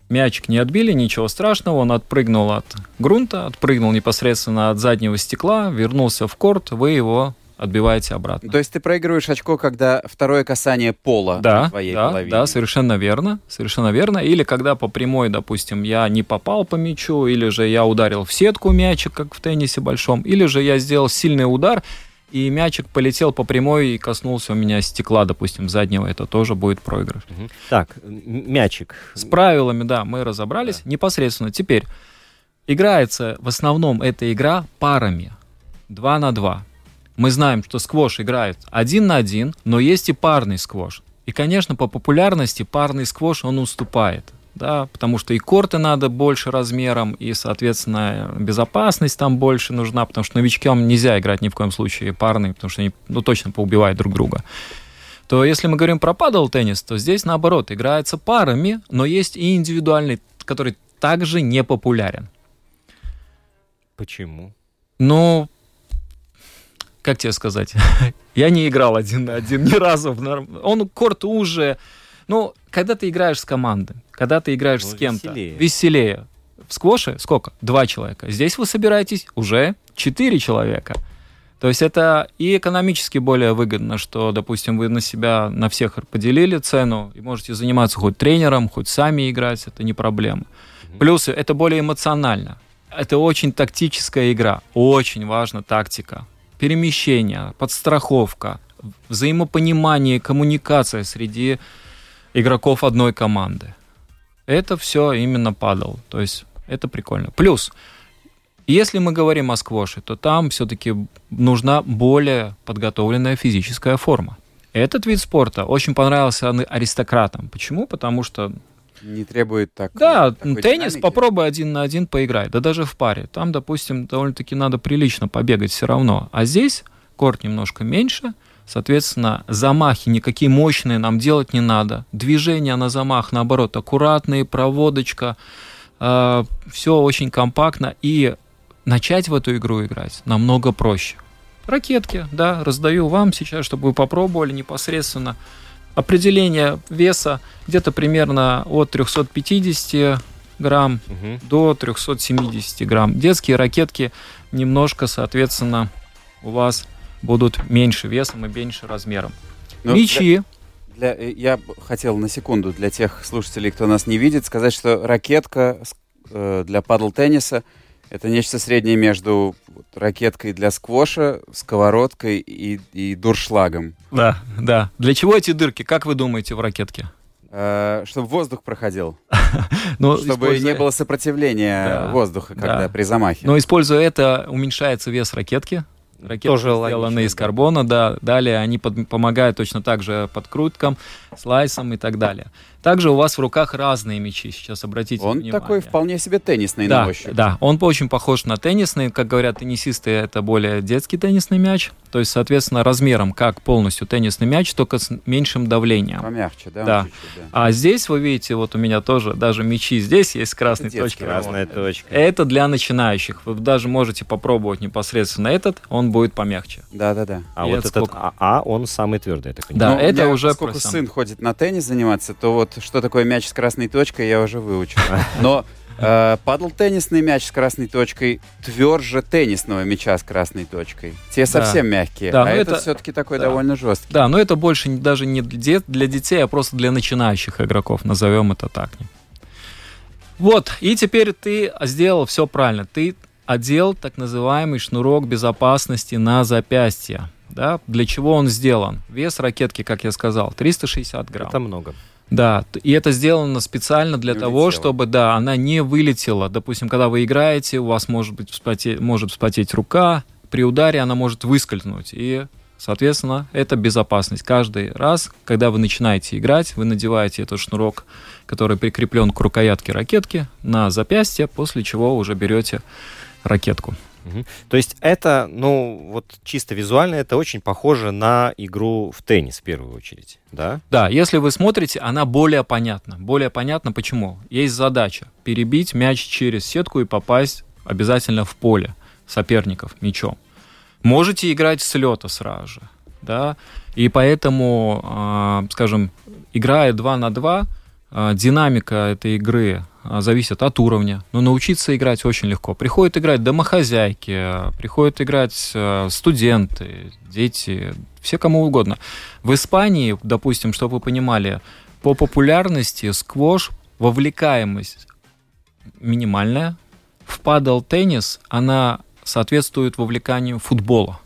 мячик не отбили, ничего страшного, он отпрыгнул от грунта, отпрыгнул непосредственно от заднего стекла, вернулся в корт, вы его отбиваете обратно. То есть ты проигрываешь очко, когда второе касание пола да, твоей да, половине. Да, совершенно верно, совершенно верно. Или когда по прямой, допустим, я не попал по мячу, или же я ударил в сетку мячик, как в теннисе большом, или же я сделал сильный удар, и мячик полетел по прямой и коснулся у меня стекла, допустим, заднего, это тоже будет проигрыш. Мгм. Так, мячик. С правилами, да, мы разобрались непосредственно. Теперь играется в основном эта игра парами, два на два. Мы знаем, что сквош играет один на один, но есть и парный сквош. И, конечно, по популярности парный сквош он уступает. Да, потому что и корты надо больше размером, и, соответственно, безопасность там больше нужна, потому что новичкам нельзя играть ни в коем случае парный, потому что они ну, точно поубивают друг друга то если мы говорим про падал теннис, то здесь наоборот играется парами, но есть и индивидуальный, который также не популярен. Почему? Ну, как тебе сказать? Я не играл один на один ни разу. в норм- Он корт уже... Ну, когда ты играешь с командой, когда ты играешь Ну, с кем-то, веселее. веселее. В сквоше сколько? Два человека. Здесь вы собираетесь уже четыре человека. То есть это и экономически более выгодно, что, допустим, вы на себя, на всех поделили цену и можете заниматься хоть тренером, хоть сами играть, это не проблема. Плюсы, это более эмоционально. Это очень тактическая игра, очень важна тактика. Перемещение, подстраховка, взаимопонимание, коммуникация среди игроков одной команды. Это все именно падал. То есть это прикольно. Плюс, если мы говорим о сквоше, то там все-таки нужна более подготовленная физическая форма. Этот вид спорта очень понравился аристократам. Почему? Потому что Не требует так. да, теннис динамики. попробуй один на один поиграй, да даже в паре. Там, допустим, довольно-таки надо прилично побегать все равно. А здесь корт немножко меньше, соответственно, замахи никакие мощные нам делать не надо. Движения на замах, наоборот, аккуратные, проводочка, все очень компактно. И начать в эту игру играть намного проще. Ракетки, да, раздаю вам сейчас, чтобы вы попробовали непосредственно. Определение веса где-то примерно от 350 грамм Мгм. до 370 грамм. Детские ракетки немножко, соответственно, у вас будут меньше весом и меньше размером. Ну, Мячи. Для, э, я хотел на секунду для тех слушателей, кто нас не видит, сказать, что ракетка э, для падл-тенниса это нечто среднее между ракеткой для сквоша, сковородкой и, и дуршлагом. Да, да. Для чего эти дырки? Как вы думаете в ракетке? Э, чтобы воздух проходил, Ну, чтобы используя- не было сопротивления Да, воздуха, да. когда при замахе. Но используя это, уменьшается вес ракетки. Ракетки Тоже сделаны логично, из да. карбона, да. Далее они под- помогают точно так же подкруткам, слайсам и так далее. Также у вас в руках разные мячи. Сейчас обратите Он внимание. такой вполне себе теннисный да, на ощупь. Да, он очень похож на теннисный. Как говорят теннисисты, это более детский теннисный мяч. То есть, соответственно, размером как полностью теннисный мяч, только с меньшим давлением. Помягче, да? он Да. чуть-чуть, да. А здесь вы видите, вот у меня тоже даже мячи здесь есть с красной Это точкой. Разная точка. Это для начинающих. Вы даже можете попробовать непосредственно этот, он будет помягче. Да-да-да. А И вот это этот сколько? АА, он самый твердый, я так Да, понимаю. Ну, у это уже Поскольку профессионал. сын ходит на теннис заниматься, то вот что такое мяч с красной точкой, я уже выучил. Но э, падал теннисный мяч с красной точкой тверже теннисного мяча с красной точкой. Те совсем мягкие, Да, а но это, это- все-таки такой да. довольно жесткий. Да, но это больше даже не для детей, а просто для начинающих игроков, назовем это так. Вот, и теперь ты сделал все правильно. Ты одел так называемый шнурок безопасности на запястье. Да? Для чего он сделан? Вес ракетки, как я сказал, 360 грамм. Это много. Да, и это сделано специально для Не того, улетела. чтобы, да, она не вылетела. Допустим, когда вы играете, у вас может быть вспотеть, может вспотеть рука, при ударе она может выскользнуть. И, соответственно, это безопасность. Каждый раз, когда вы начинаете играть, вы надеваете этот шнурок, который прикреплен к рукоятке ракетки, на запястье, после чего уже берете ракетку. То есть это, ну, вот чисто визуально, это очень похоже на игру в теннис в первую очередь, да? Да, если вы смотрите, она более понятна. Более понятна почему? Есть задача перебить мяч через сетку и попасть обязательно в поле соперников мячом. Можете играть с лета сразу же, да, и поэтому, а, скажем, играя 2 на 2, а, динамика этой игры а, зависит от уровня, но научиться играть очень легко. Приходят играть домохозяйки, приходят играть э, студенты, дети, все кому угодно. В Испании, допустим, чтобы вы понимали, по популярности сквош вовлекаемость минимальная. В падал теннис она соответствует вовлеканию футбола.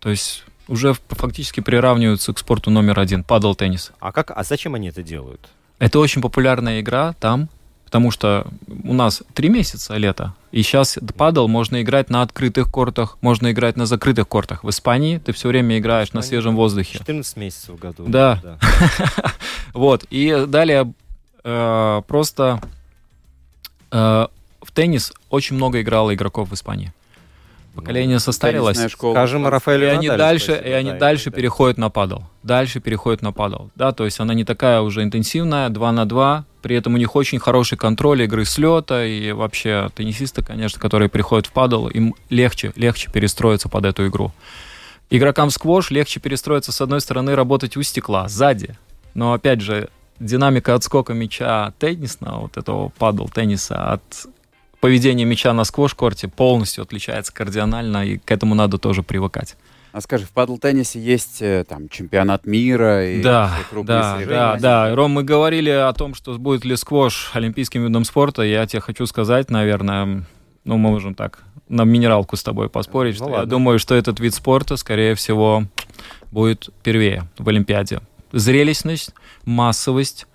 То есть уже фактически приравниваются к спорту номер один, падал теннис. А как, а зачем они это делают? Это очень популярная игра там, потому что у нас три месяца лето, и сейчас падал можно играть на открытых кортах, можно играть на закрытых кортах. В Испании ты все время играешь на свежем воздухе. 14 месяцев в году. Да. да. вот, и далее э, просто э, в теннис очень много играло игроков в Испании поколение состарилось. Скажем, Рафаэль и они дальше, и они да, дальше переходят на падал. Дальше переходят на падал. Да, то есть она не такая уже интенсивная, 2 на 2. При этом у них очень хороший контроль игры с лета. И вообще теннисисты, конечно, которые приходят в падал, им легче, легче перестроиться под эту игру. Игрокам сквош легче перестроиться, с одной стороны, работать у стекла, сзади. Но, опять же, динамика отскока мяча теннисного, вот этого падал тенниса, от поведение мяча на сквош-корте полностью отличается кардинально, и к этому надо тоже привыкать. А скажи, в падл-теннисе есть э, там чемпионат мира и да, да, да, да. Ром, мы говорили о том, что будет ли сквош олимпийским видом спорта. Я тебе хочу сказать, наверное, ну, мы можем так на минералку с тобой поспорить. Ну, что я думаю, что этот вид спорта, скорее всего, будет первее в Олимпиаде. Зрелищность, массовость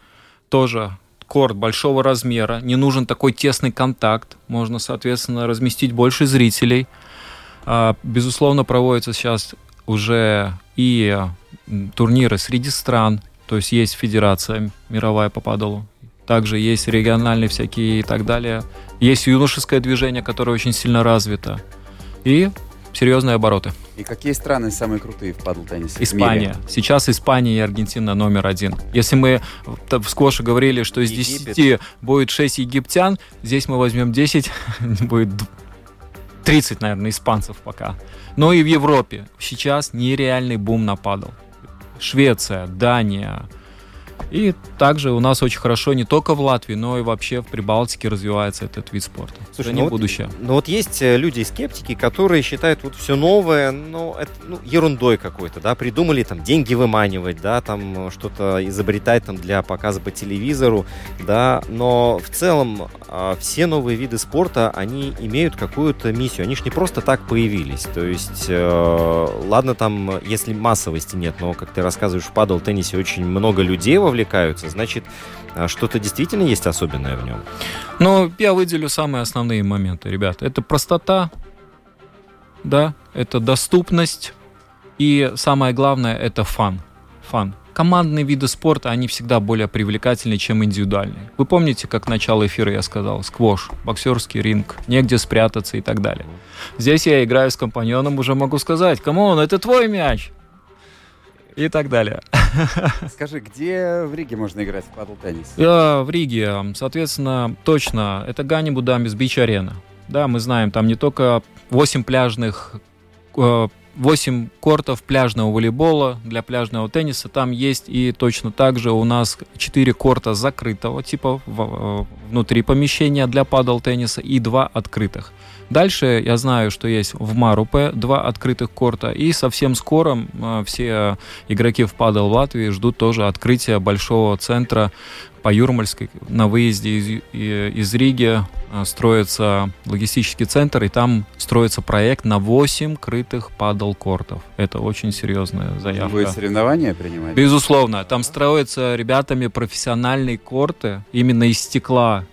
тоже корт большого размера, не нужен такой тесный контакт, можно, соответственно, разместить больше зрителей. А, безусловно, проводятся сейчас уже и турниры среди стран, то есть есть федерация мировая по падалу, также есть региональные всякие и так далее. Есть юношеское движение, которое очень сильно развито. И серьезные обороты. И какие страны самые крутые в падл-теннисе? Испания. Сейчас Испания и Аргентина номер один. Если мы в сквоше говорили, что из Египет. 10 будет 6 египтян, здесь мы возьмем 10, будет 30, наверное, испанцев пока. Но и в Европе сейчас нереальный бум нападал. Швеция, Дания, и также у нас очень хорошо не только в Латвии, но и вообще в Прибалтике развивается этот вид спорта. Слушай, это не ну будущее. Вот, ну вот есть э, люди-скептики, которые считают вот все новое, ну, это ну, ерундой какой-то, да, придумали там деньги выманивать, да, там что-то изобретать там для показа по телевизору, да, но в целом все новые виды спорта, они имеют какую-то миссию, они же не просто так появились, то есть, э, ладно там, если массовости нет, но, как ты рассказываешь, в падал-теннисе очень много людей вовлекаются, значит, а, что-то действительно есть особенное в нем? Ну, я выделю самые основные моменты, ребят. Это простота, да, это доступность, и самое главное, это фан. Fun. Командные виды спорта, они всегда более привлекательны, чем индивидуальные. Вы помните, как начало эфира я сказал? Сквош, боксерский ринг, негде спрятаться и так далее. Здесь я играю с компаньоном, уже могу сказать, come on, это твой мяч и так далее. Скажи, где в Риге можно играть в пэддл-теннис? В Риге, соответственно, точно, это Ganību dambis Beach Arena. Да, мы знаем, там не только 8 пляжных 8 э, кортов пляжного волейбола для пляжного тенниса. Там есть и точно так же у нас 4 корта закрытого типа э, внутри помещения для падал тенниса и 2 открытых. Дальше я знаю, что есть в Марупе два открытых корта, и совсем скоро э, все игроки в падал Латвии ждут тоже открытия большого центра по Юрмальской на выезде из, из Риги э, строится логистический центр, и там строится проект на 8 крытых падал-кортов. Это очень серьезная заявка. Вы соревнования принимаете? Безусловно. Там строятся ребятами профессиональные корты, именно из стекла,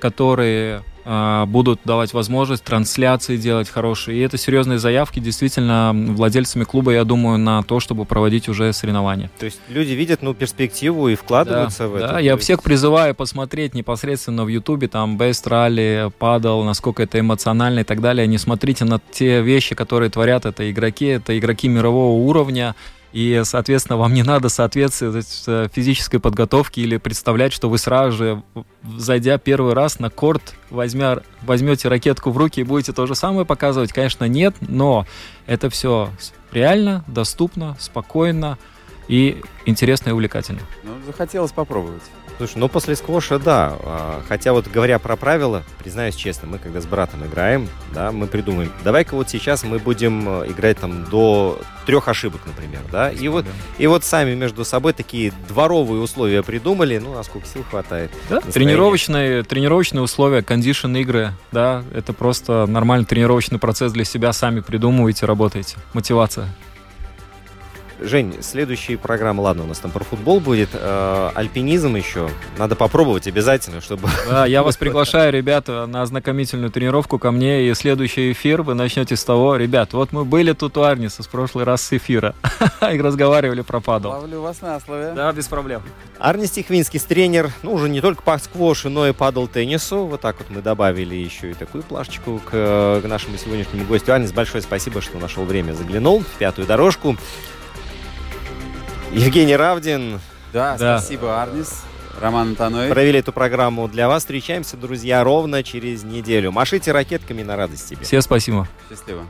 которые а, будут давать возможность трансляции делать хорошие. И это серьезные заявки действительно владельцами клуба, я думаю, на то, чтобы проводить уже соревнования. То есть люди видят ну, перспективу и вкладываются да, в это? Да, я всех призываю посмотреть непосредственно в Ютубе, там Best Rally, падал, насколько это эмоционально и так далее. Не смотрите на те вещи, которые творят это игроки, это игроки мирового уровня, и, соответственно, вам не надо соответствовать э, физической подготовке или представлять, что вы сразу же, зайдя первый раз на корт, возьмя, возьмете ракетку в руки и будете то же самое показывать. Конечно, нет, но это все реально, доступно, спокойно и интересно и увлекательно. Ну, захотелось попробовать. Слушай, ну после сквоша, да. А, Хотя вот говоря про правила, признаюсь честно, мы когда с братом играем, да, мы придумаем, давай-ка вот сейчас мы будем э, играть там до трех ошибок, например, да, и вот, и вот сами между собой такие дворовые условия придумали, ну, насколько сил хватает. Да, тренировочные, тренировочные условия, кондишн игры, да, это просто нормальный тренировочный процесс для себя, сами придумываете, работаете. Мотивация. Жень, следующая программа, ладно, у нас там про футбол будет, э, альпинизм еще, надо попробовать обязательно, чтобы... Да, я вас приглашаю, ребята, на ознакомительную тренировку ко мне, и следующий эфир вы начнете с того, ребят, вот мы были тут у Арниса с прошлый раз с эфира, и разговаривали про падал. Ловлю вас на слове. Да, без проблем. Арни Стихвинский, тренер, ну, уже не только по сквошу, но и падал теннису. Вот так вот мы добавили еще и такую плашечку к, к нашему сегодняшнему гостю. Арнис, большое спасибо, что нашел время, заглянул в пятую дорожку. Евгений Равдин. Да, Да. спасибо, Арнис. Роман Антонович. Провели эту программу для вас. Встречаемся, друзья, ровно через неделю. Машите ракетками на радость тебе. Всем спасибо. Счастливо.